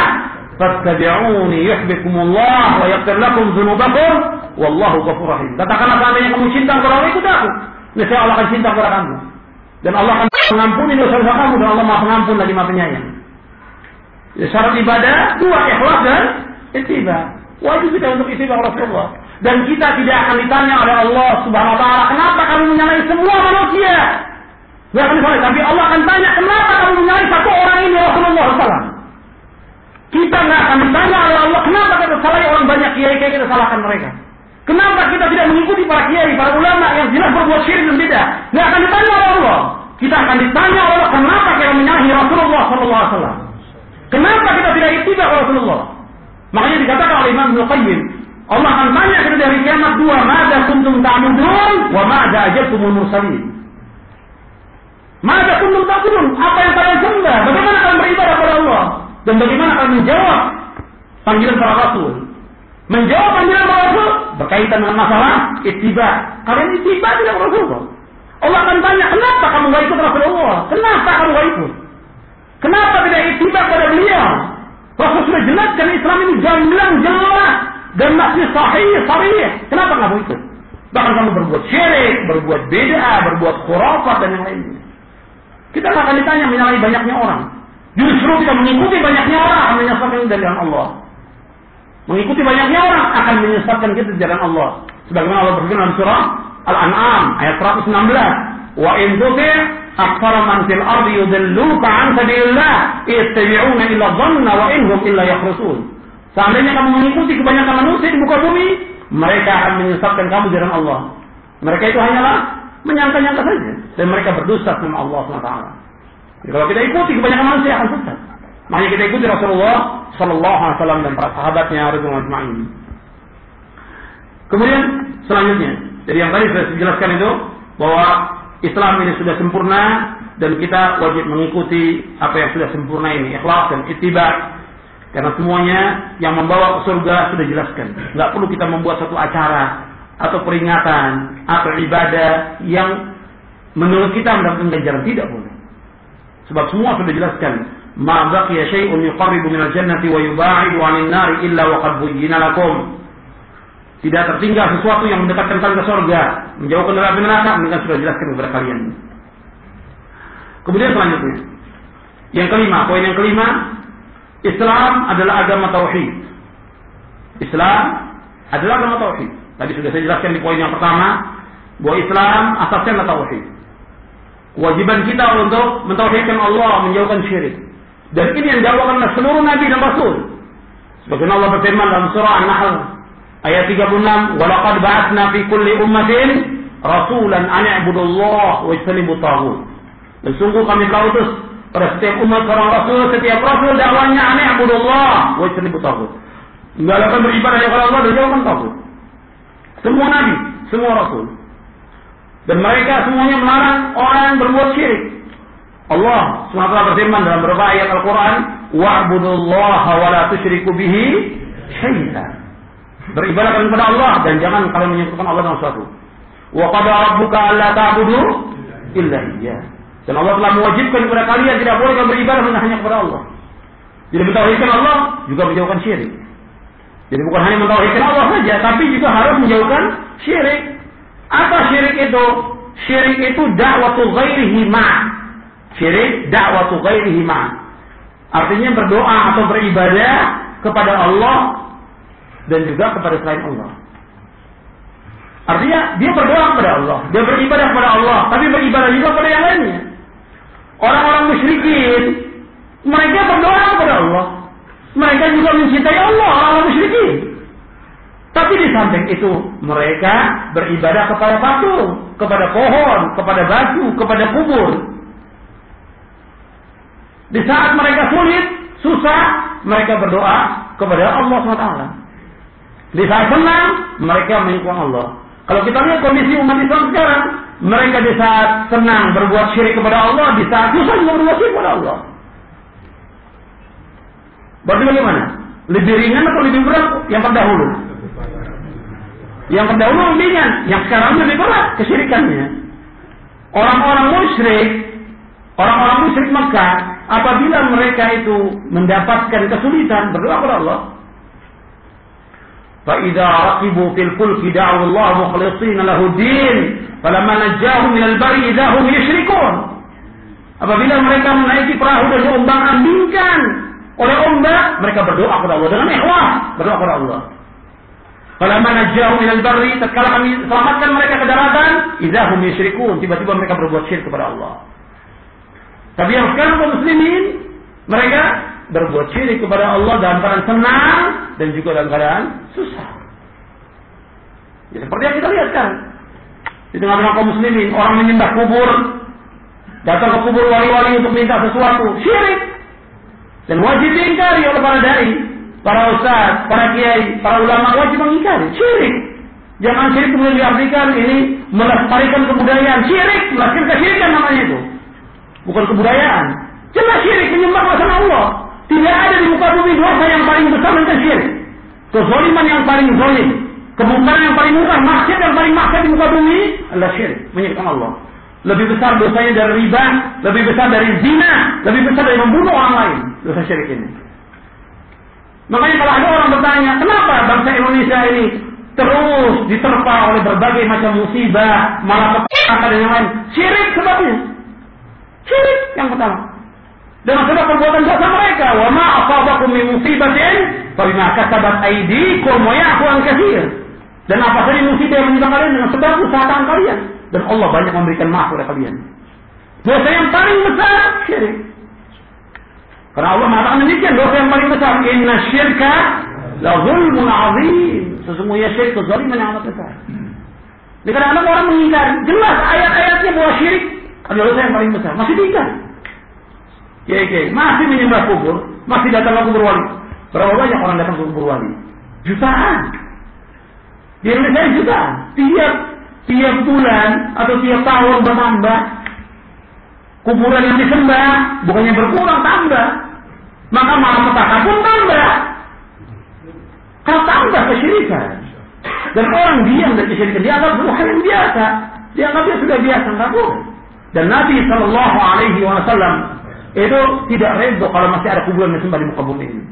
fattabi'uni yuhibbukumullah wa yaghfir lakum dzunubakum wallahu ghafurur rahim. Katakanlah seandainya kamu cinta kepada Allah ikut aku. Niscaya Allah akan cinta kepada kamu. Dan Allah akan mengampuni dosa-dosa kamu dan Allah Maha Pengampun lagi Maha Penyayang. Ya, syarat ibadah dua ikhlas dan itiba. Wajib kita untuk itiba Rasulullah. Dan kita tidak akan ditanya oleh Allah Subhanahu wa taala, kenapa kamu menyalahi semua manusia? Gak akan ditanya, tapi Allah akan tanya, kenapa kamu menyalahi satu orang ini Rasulullah SAW? Kita nggak akan ditanya oleh Allah, kenapa kita salahi orang banyak kiai-kiai kita salahkan mereka? Kenapa kita tidak mengikuti para kiai, para ulama yang jelas berbuat syirik dan beda? Nggak akan ditanya oleh Allah. Kita akan ditanya oleh Allah, kenapa kita menyalahi Rasulullah SAW? Kenapa kita tidak itiba Rasulullah? Makanya dikatakan oleh Imam Qayyim, Allah akan tanya kita dari kiamat dua, mada kuntum ta'budun wa mada ajabtumul mursalin. Maka kuntum takun, apa yang kalian sembah? Bagaimana kalian beribadah kepada Allah? Dan bagaimana kalian menjawab panggilan para rasul? Menjawab panggilan para rasul berkaitan dengan masalah ittiba. Kalian ittiba tidak Rasulullah. Allah akan tanya, kenapa kamu gak ikut Rasulullah? Kenapa kamu gak ikut? Kenapa tidak ittiba pada beliau? Rasul sudah jelaskan Islam ini gamblang jelas dan masih sahih, sahih. Kenapa kamu ikut? Bahkan kamu berbuat syirik, berbuat beda, berbuat khurafat dan yang lainnya. Kita akan ditanya menyalahi banyaknya orang. Justru kita mengikuti banyaknya orang akan menyesatkan dari jalan Allah. Mengikuti banyaknya orang akan menyesatkan kita dari jalan Allah. Sebagaimana Allah berfirman dalam surah Al-An'am ayat 116. Wa in aktsara man fil ardi yudilluka an sabilillah ittabi'una illa dhanna wa inhum illa yakhrusun. Seandainya kamu mengikuti kebanyakan manusia di muka bumi, mereka akan menyesatkan kamu jalan Allah. Mereka itu hanyalah menyangka-nyangka saja dan mereka berdosa sama Allah SWT. Jadi kalau kita ikuti kebanyakan manusia akan sesat. Makanya kita ikuti Rasulullah Sallallahu Alaihi Wasallam dan para sahabatnya Ajma'in. Kemudian selanjutnya, jadi yang tadi saya jelaskan itu bahwa Islam ini sudah sempurna dan kita wajib mengikuti apa yang sudah sempurna ini, ikhlas dan ittiba. Karena semuanya yang membawa ke surga sudah jelaskan. Nggak perlu kita membuat satu acara atau peringatan atau ibadah yang menurut kita mendapatkan ganjaran tidak boleh. Sebab semua sudah dijelaskan. Ma baqiya syai'un yuqarribu minal jannati wa yuba'idu 'anil nari illa wa qad lakum. Tidak tertinggal sesuatu yang mendekatkan kalian ke surga, menjauhkan dari neraka, mereka sudah jelaskan kepada kalian. Kemudian selanjutnya, yang kelima, poin yang kelima, Islam adalah agama tauhid. Islam adalah agama tauhid. Tadi sudah saya jelaskan di poin yang pertama bahwa Islam asasnya tauhid. Kewajiban kita untuk mentauhidkan Allah, menjauhkan syirik. Dan ini yang dilakukan oleh seluruh nabi dan rasul. Sebagaimana Allah berfirman dalam surah An-Nahl ayat 36, "Wa laqad ba'atsna fi kulli ummatin rasulan an i'budullah wa ijtanibu taghut." Dan sungguh kami utus pada setiap umat seorang rasul, setiap rasul dakwanya an i'budullah wa ijtanibu taghut. Menggalakan beribadah kepada Allah dan jauhkan taghut. Semua nabi, semua rasul. Dan mereka semuanya melarang orang berbuat syirik. Allah SWT berfirman dalam beberapa ayat Al-Quran, Wa'budullaha wa la tusyriku bihi syaitan. Beribadah kepada Allah dan jangan kalian menyekutukan Allah dengan sesuatu. Qada rabbuka alla ta'budu illa iyyah. Dan Allah telah mewajibkan kepada kalian tidak boleh beribadah hanya kepada Allah. Jadi mentauhidkan Allah juga menjauhkan syirik. Jadi bukan hanya mentauhidkan Allah saja, tapi juga harus menjauhkan syirik. Apa syirik itu? Syirik itu dakwatu ghairihi ma. Syirik dakwatu ghairihi ma. Artinya berdoa atau beribadah kepada Allah dan juga kepada selain Allah. Artinya dia berdoa kepada Allah, dia beribadah kepada Allah, tapi beribadah juga kepada yang lainnya. Orang-orang musyrikin, mereka berdoa kepada Allah. Mereka juga mencintai Allah, orang musyrikin. Tapi di samping itu mereka beribadah kepada patung, kepada pohon, kepada batu, kepada kubur. Di saat mereka sulit, susah, mereka berdoa kepada Allah SWT. Di saat senang, mereka menyukai Allah. Kalau kita lihat kondisi umat Islam sekarang, mereka di saat senang berbuat syirik kepada Allah, di saat susah juga berbuat syirik kepada Allah. Berarti bagaimana? Lebih ringan atau lebih berat yang terdahulu? Yang terdahulu lebih ringan, yang sekarang lebih berat kesyirikannya. Orang-orang musyrik, orang-orang musyrik Mekah, apabila mereka itu mendapatkan kesulitan berdoa kepada Allah, فإذا ركبوا في الفلك دعوا الله مخلصين له الدين فلما نجاهم من البر إذا هم يشركون apabila mereka menaiki perahu dan diombang ambingkan oleh ombak mereka berdoa kepada Allah dengan ikhlas berdoa kepada Allah Falamma najahum minal barri tatkala kami selamatkan mereka ke daratan idza yusyrikun tiba-tiba mereka berbuat syirik kepada Allah tapi yang sekarang kaum muslimin mereka berbuat syirik kepada Allah dalam keadaan senang dan juga dalam keadaan susah. Ya, seperti yang kita lihat kan. Di tengah-tengah kaum muslimin, orang menyembah kubur, datang ke kubur wali-wali untuk minta sesuatu, syirik. Dan wajib diingkari oleh para dai, para ustaz, para kiai, para ulama wajib mengingkari, syirik. Jangan syirik kemudian diartikan ini melestarikan kebudayaan, syirik, melahirkan kesyirikan namanya itu. Bukan kebudayaan. Jelas syirik menyembah selain Allah. Tidak ada di muka bumi dosa yang paling besar dan syirik. Kezoliman yang paling zolim. Kemungkaran yang paling murah, maksiat yang paling maksiat di muka bumi adalah syirik. Menyirikan Allah. Lebih besar dosanya dari riba, lebih besar dari zina, lebih besar dari membunuh orang lain. Dosa syirik ini. Makanya kalau ada orang bertanya, kenapa bangsa Indonesia ini terus diterpa oleh berbagai macam musibah, malah petaka dan yang lain. Syirik sebabnya. Syirik yang pertama dengan sebab perbuatan dosa mereka. Wa ma asabakum min musibatin fa bima kasabat aydikum wa ya'fu an. Dan apa saja musibah yang menimpa kalian dengan sebab usaha kalian dan Allah banyak memberikan maaf kepada kalian. Dosa yang paling besar syirik. Karena Allah mengatakan demikian dosa yang paling besar inna syirka la zulmun azim. Sesungguhnya syirik itu zaliman yang amat besar. Jadi kadang-kadang orang mengingkari jelas ayat-ayatnya bahwa syirik adalah dosa yang paling besar. Masih diingkari. Kiai kiai masih menyembah kubur, masih datang ke kubur wali. Berapa banyak orang datang ke kubur wali? Jutaan. Di Indonesia jutaan. Tiap tiap bulan atau tiap tahun bertambah. Kuburan yang disembah bukannya berkurang tambah. Maka petaka pun tambah. Kalau tambah kesyirikan. Dan orang diam dari kesyirikan dianggap bukan yang biasa. Dianggap dia sudah biasa nggak boleh. Dan Nabi Shallallahu Alaihi Wasallam itu tidak reda kalau masih ada kuburan yang sembah di muka bumi ini.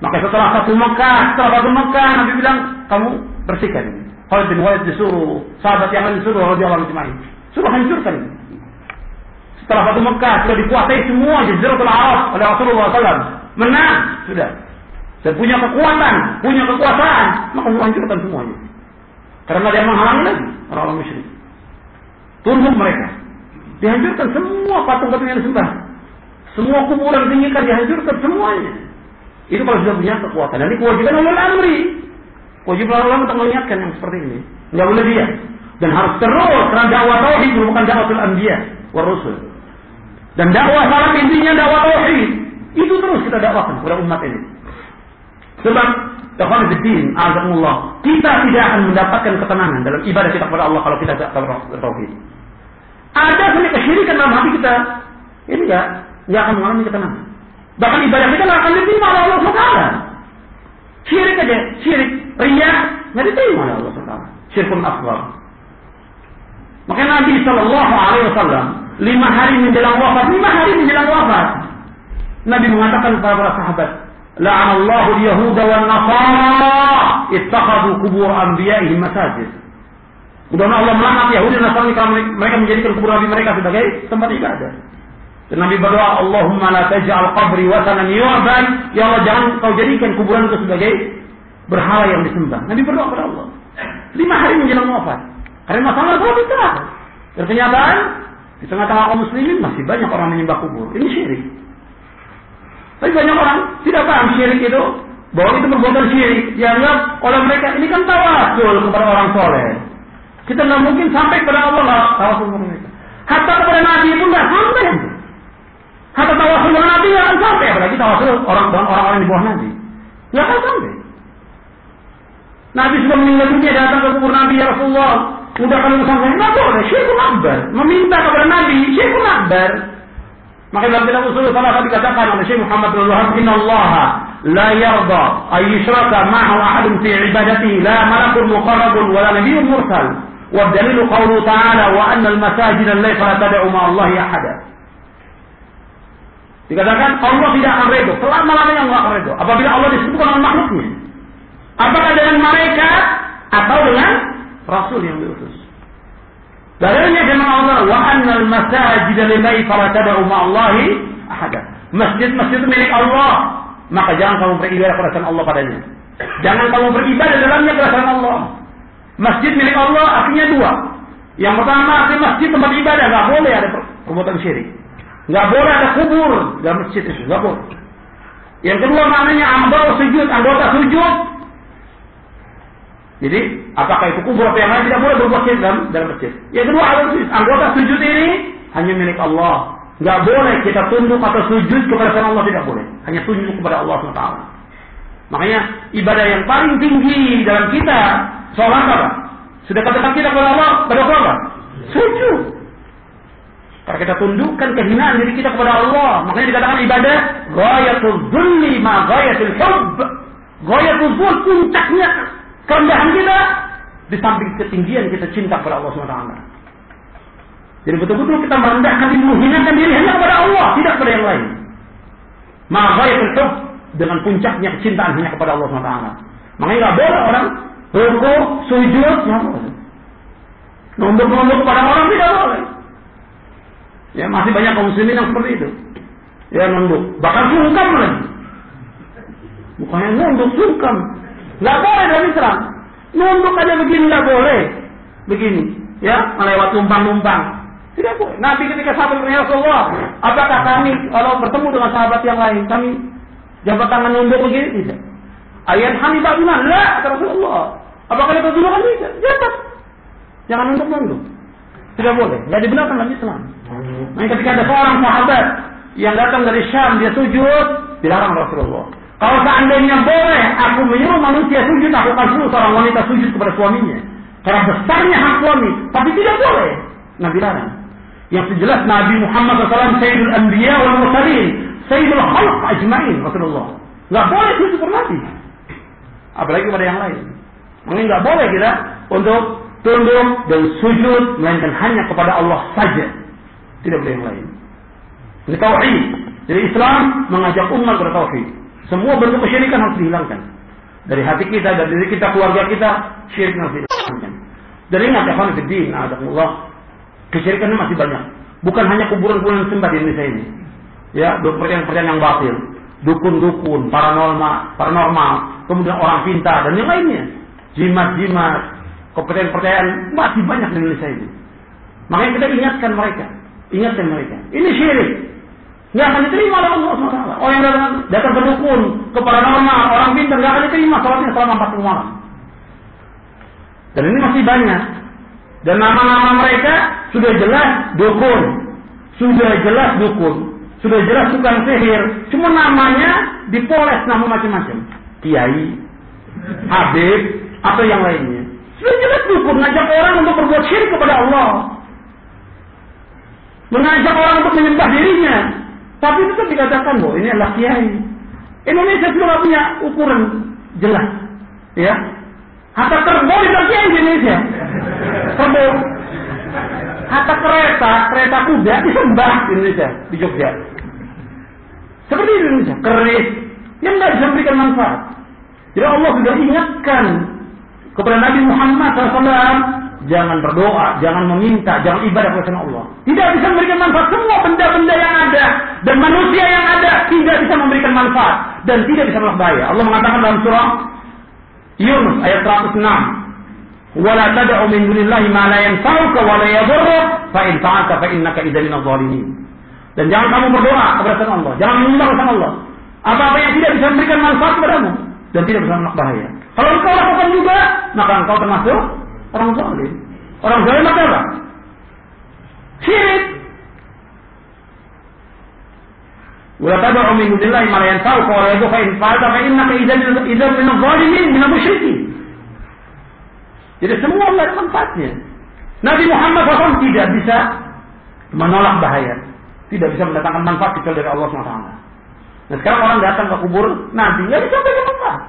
Maka setelah satu Mekah, setelah satu Mekah, Nabi bilang, kamu bersihkan ini. Khalid bin Walid disuruh, sahabat yang lain disuruh, Allah Ismail. Suruh hancurkan. Setelah satu Mekah, sudah dikuasai semua Jaziratul Arab oleh Rasulullah SAW. Menang, sudah. Dan punya kekuatan, punya kekuasaan, maka hancurkan semuanya. Karena dia menghalangi lagi orang-orang musyrik. Tunduk mereka. Dihancurkan semua patung-patung yang disembah. Semua kuburan tinggikan dihancurkan semuanya. Itu kalau sudah punya kekuatan. Dan ini kewajiban Allah amri. Kewajiban Allah untuk mengingatkan yang seperti ini. Nggak boleh dia. Dan harus terus karena dakwah tauhid bukan dakwah anbiya wa rusul. Dan dakwah salah intinya dakwah tauhid. Itu terus kita dakwakan kepada umat ini. Sebab Tuhan Bidin, Azamullah, kita tidak akan mendapatkan ketenangan dalam ibadah kita kepada Allah kalau kita tidak tauhid. Ada sebenarnya kesyirikan dalam hati kita. Ini enggak nggak akan mengalami ketenangan. Bahkan ibadah kita nggak akan diterima oleh Allah SWT. Syirik aja, syirik, ria, nggak diterima oleh Allah SWT. Syirkun akbar. Makanya Nabi Shallallahu Alaihi Wasallam lima hari menjelang wafat, lima hari menjelang wafat, Nabi mengatakan kepada para sahabat, La'anallahu Yahuda wa Nasara ittakhadu kubur anbiya'ihim masajid. Mudah-mudahan Allah melaknat Yahudi dan Nasrani mereka menjadikan kubur nabi mereka sebagai tempat ibadah. Dan Nabi berdoa, Allahumma la taj'al qabri wasanan yu'ban. Ya Allah, jangan kau jadikan kuburan itu sebagai berhala yang disembah. Nabi berdoa kepada Allah. Lima hari menjelang wafat. Karena masalah itu bisa. Dan kenyataan di tengah-tengah kaum muslimin masih banyak orang menyembah kubur. Ini syirik. Tapi banyak orang tidak paham syirik itu bahwa itu perbuatan syirik. Dianggap oleh mereka ini kan tawasul kepada orang soleh. Kita nggak mungkin sampai kepada Allah lah tawasul mereka. Hatta kepada Nabi pun nggak sampai. Hatta tawasul kepada Nabi nggak akan sampai. Apalagi tawasul orang orang-orang di bawah Nabi. Nggak akan sampai. Nabi sudah meninggal dunia datang ke kubur Nabi ya Rasulullah. Udah kamu sampai nggak boleh. Syirkun akbar. Meminta kepada Nabi syirkun akbar. Maka dalam kitab usul salah satu dikatakan oleh Syekh Muhammad bin Wahab, Inna Allah la yarda ay yushraka ma'ahu ahadun fi ibadati la malakun muqarrabun wa la nabiyyun mursal. Wa dalilu qawlu ta'ala wa anna al-masajid allati fala tad'u ma Allah ahada. Dikatakan Allah tidak akan redho, selama-lamanya Allah akan redho. Apabila Allah disebutkan oleh makhluknya. Apakah dengan mereka atau dengan Rasul yang diutus? Dalilnya firman Allah, "Wa annal masajid lillahi fala tad'u ma'allahi ahada." Masjid-masjid milik Allah, maka jangan kamu beribadah kepada Allah padanya. Jangan kamu beribadah dalamnya kepada Allah. Masjid milik Allah artinya dua. Yang pertama arti masjid tempat ibadah, nggak boleh ada perbuatan syirik. Nggak boleh ada kubur dalam masjid itu, nggak boleh. Yang kedua maknanya anggota sujud, anggota sujud jadi apakah itu kubur atau yang lain tidak boleh berbuat syirik dalam, dalam masjid. Yang kedua anggota sujud ini hanya milik Allah. Nggak boleh kita tunduk atau sujud kepada selain Allah tidak boleh. Hanya tunduk kepada Allah SWT. Makanya ibadah yang paling tinggi dalam kita sholat apa? Sudah katakan kita kepada Allah pada apa? Sujud. Karena kita tundukkan kehinaan diri kita kepada Allah. Makanya dikatakan ibadah ghayatul dzulli ma ghayatul hubb. Ghayatul dzul puncaknya kerendahan kita di samping ketinggian kita cinta kepada Allah SWT. Jadi betul-betul kita merendahkan diri, menghinakan diri hanya kepada Allah, tidak kepada yang lain. Maka itu dengan puncaknya kecintaan hanya kepada Allah SWT. Makanya nggak boleh orang ruku, sujud, boleh. Nombor-nombor kepada orang tidak boleh. Ya masih banyak kaum muslimin yang seperti itu. Ya nunduk, bahkan sungkan lagi. Bukannya nunduk, sungkan. Nggak boleh dalam Islam. Nunduk aja begini nggak boleh. Begini, ya, melewat numpang-numpang. Tidak boleh. Nabi ketika sahabat bertanya Rasulullah, apakah kami kalau bertemu dengan sahabat yang lain, kami jabat tangan nunduk begini? Tidak. Ayat Hanifah bilang, lah, Rasulullah. Apakah itu dulu kan tidak? Jangan nunduk-nunduk. Tidak boleh. Tidak dibenarkan dalam Islam. Nah, ketika ada seorang sahabat yang datang dari Syam, dia sujud, dilarang Rasulullah. Kalau seandainya boleh aku menyuruh manusia sujud, aku akan suruh seorang wanita sujud kepada suaminya. Karena besarnya hak suami. Tapi tidak boleh. Nabi larang. Yang jelas Nabi Muhammad SAW Sayyidul Anbiya wal Mursalin. Sayyidul Khalq Ajmain. Rasulullah. Nggak boleh sujud Nabi. Apalagi kepada yang lain. Mungkin nggak boleh kita untuk tunduk dan sujud melainkan hanya kepada Allah saja. Tidak boleh yang lain. Ini tauhid. Jadi Islam mengajak umat kepada tauhid. Semua bentuk kesyirikan harus dihilangkan. Dari hati kita, dari diri kita, keluarga kita, syirik harus dihilangkan. Dan ingat ya, Khamifuddin, Allah, kesyirikan masih banyak. Bukan hanya kuburan-kuburan sembah di Indonesia ini. Ya, percayaan-percayaan yang batil. Dukun-dukun, paranormal, paranormal, kemudian orang pintar, dan yang lainnya. Jimat-jimat, kepercayaan-percayaan masih banyak di Indonesia ini. Makanya kita ingatkan mereka. Ingatkan mereka. Ini syirik. Nggak akan diterima oleh Allah SWT. Orang yang datang, datang ke dukun, ke paranormal, orang pintar, nggak akan diterima sholatnya selama 40 malam. Dan ini masih banyak. Dan nama-nama mereka sudah jelas dukun. Sudah jelas dukun. Sudah jelas tukang sihir. Cuma namanya dipoles nama macam-macam. Kiai, Habib, atau yang lainnya. Sudah jelas dukun. Ngajak orang untuk berbuat syirik kepada Allah. Mengajak orang untuk menyembah dirinya. Tapi itu kan dikatakan bahwa ini adalah kiai. Indonesia sudah punya ukuran jelas. Ya. Hatta kerbau di kiai Indonesia. Kerbau. Hatta kereta, kereta kuda disembah di Indonesia, di Jogja. Seperti di Indonesia, keris. Yang tidak bisa memberikan manfaat. Jadi Allah sudah ingatkan kepada Nabi Muhammad SAW jangan berdoa, jangan meminta, jangan ibadah kepada Allah. Tidak bisa memberikan manfaat semua benda-benda yang ada dan manusia yang ada tidak bisa memberikan manfaat dan tidak bisa bahaya. Allah mengatakan dalam surah Yunus ayat 106. Wala tad'u min dunillahi ma la yanfa'uka wa la yadurruk fa in fa'alta fa innaka idzan minadh dhalimin. Dan jangan kamu berdoa kepada selain Allah, jangan menyembah kepada Allah. Apa-apa yang tidak bisa memberikan manfaat kepadamu dan tidak bisa bahaya. Kalau engkau lakukan juga, maka engkau termasuk orang zalim. Orang zalim maka apa? Syirik. Wa tad'u min dunillahi ma la yanfa'uka wa la fa in fa'alta fa innaka idzan min adh-dhalimin min musyrikin. Jadi semua ada manfaatnya. Nabi Muhammad SAW tidak bisa menolak bahaya. Tidak bisa mendatangkan manfaat kecuali dari Allah SWT. Nah sekarang orang datang ke kubur Nabi, ya bisa manfaat.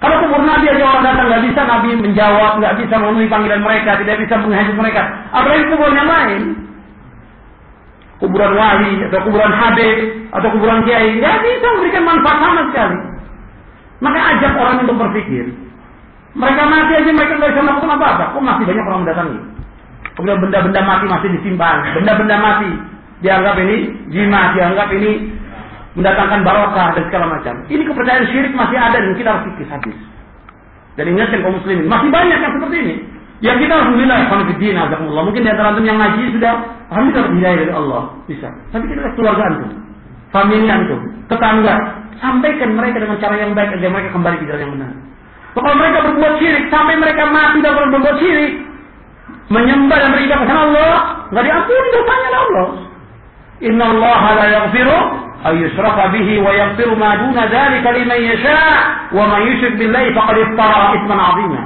Kalau kubur Nabi aja orang datang nggak bisa Nabi menjawab, nggak bisa memenuhi panggilan mereka, tidak bisa menghaji mereka. Apalagi kubur yang lain. Kuburan wali, atau kuburan habib, atau kuburan kiai, nggak bisa memberikan manfaat sama sekali. Maka ajak orang untuk berpikir. Mereka mati aja mereka nggak bisa melakukan apa-apa. Kok masih banyak orang mendatangi? Kemudian benda-benda mati masih disimpan. Benda-benda mati dianggap ini jimat, dianggap ini mendatangkan barokah dan segala macam. Ini kepercayaan syirik masih ada dan kita harus kikis habis. Dan ingatkan kaum muslimin, masih banyak yang seperti ini. Yang kita alhamdulillah khonifuddin azakumullah. Mungkin di antara yang ngaji sudah alhamdulillah hidayah dari Allah. Bisa. Tapi kita keluarga antum, famili antum, tetangga. Sampaikan mereka dengan cara yang baik agar mereka kembali ke jalan yang benar. Kalau mereka berbuat syirik sampai mereka mati dan berbuat syirik, menyembah dan beribadah kepada Allah, nggak diampuni dosanya Allah. Inna Allah la yaghfiru bihi wa yaghfiru ma duna dzalika liman yasha wa man yusyrik billahi faqad iftara itsman 'azima.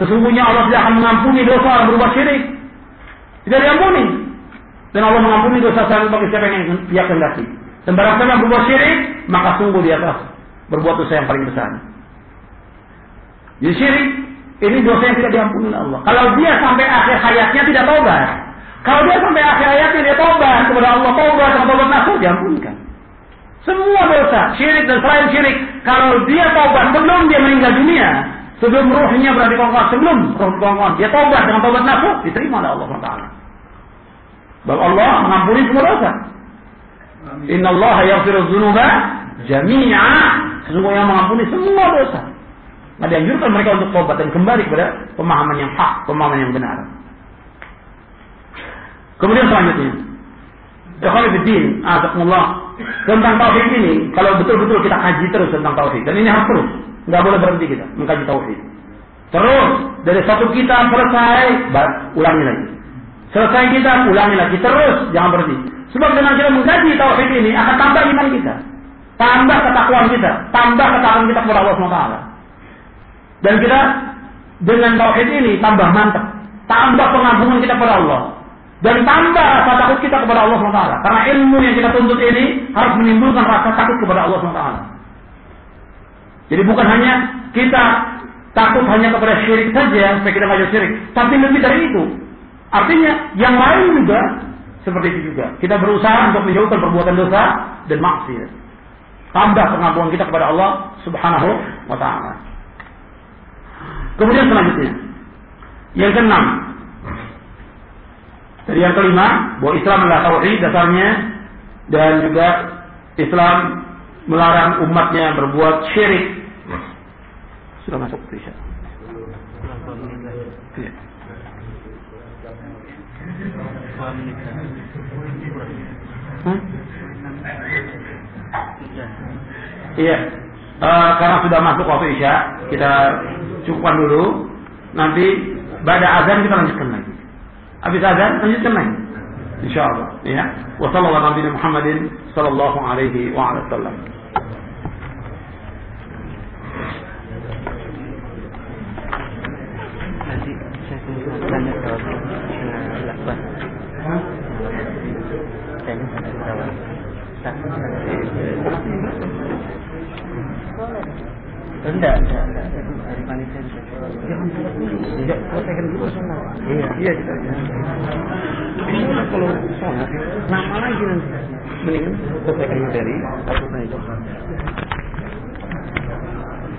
Sesungguhnya Allah tidak akan mengampuni dosa berbuat syirik. Tidak diampuni. Dan Allah mengampuni dosa saya bagi siapa yang dia kehendaki. Dan barang siapa berbuat syirik, maka sungguh di atas berbuat dosa yang paling besar. Jadi syirik ini dosa yang tidak diampuni oleh Allah. Kalau dia sampai akhir hayatnya tidak tobat, kalau dia sampai akhir hayatnya dia tobat kepada Allah, tobat sama tobat nasuh diampunkan. Semua dosa, syirik dan selain syirik, kalau dia tobat sebelum dia meninggal dunia, sebelum ruhnya berada di kongkong, sebelum roh kongkong, dia tobat dengan tobat nasuh, diterima oleh Allah SWT. Bahwa Allah mengampuni semua dosa. Inna Allah yaghfiru dzunuba jami'a. Sesungguhnya mengampuni semua dosa. Nah, dianjurkan mereka untuk tobat dan kembali kepada pemahaman yang hak, pemahaman yang benar. Kemudian selanjutnya, Ikhwanifiddin, Azakumullah, tentang tauhid ini, kalau betul-betul kita kaji terus tentang tauhid, dan ini harus terus, nggak boleh berhenti kita mengkaji tauhid. Terus dari satu kitab selesai, ulangi lagi. Selesai kita, ulangi lagi terus, jangan berhenti. Sebab dengan kita mengkaji tauhid ini akan tambah iman kita, tambah ketakwaan kita, tambah ketakwaan kita kepada Allah SWT. Dan kita dengan tauhid ini tambah mantap, tambah pengampunan kita kepada Allah. Dan tambah rasa takut kita kepada Allah SWT. Karena ilmu yang kita tuntut ini harus menimbulkan rasa takut kepada Allah SWT. Jadi bukan hanya kita takut hanya kepada syirik saja, supaya kita ngajak syirik. Tapi lebih dari itu. Artinya, yang lain juga seperti itu juga. Kita berusaha untuk menjauhkan perbuatan dosa dan maksiat. Tambah pengampunan kita kepada Allah Subhanahu wa taala. Kemudian selanjutnya, yang keenam, dari yang kelima, bahwa Islam adalah tauhid dasarnya dan juga Islam melarang umatnya berbuat syirik. Sudah masuk Isya. Ya. Iya. Uh, karena sudah masuk waktu Isya, kita cukupkan dulu. Nanti pada azan kita lanjutkan lagi. Habis azan lanjutkan lagi. Insyaallah ya. Wa sallallahu Nabi Muhammadin sallallahu alaihi wa ala sallam. Nanti saya tunggu tanya ke Lakban. Saya minta jawab. Enggak, enggak, enggak. Dari panitia. Tidak, selesaikan dulu sholat. Iya. Iya kita. Kalau sholat, lama lagi nanti. Mendingan selesaikan materi.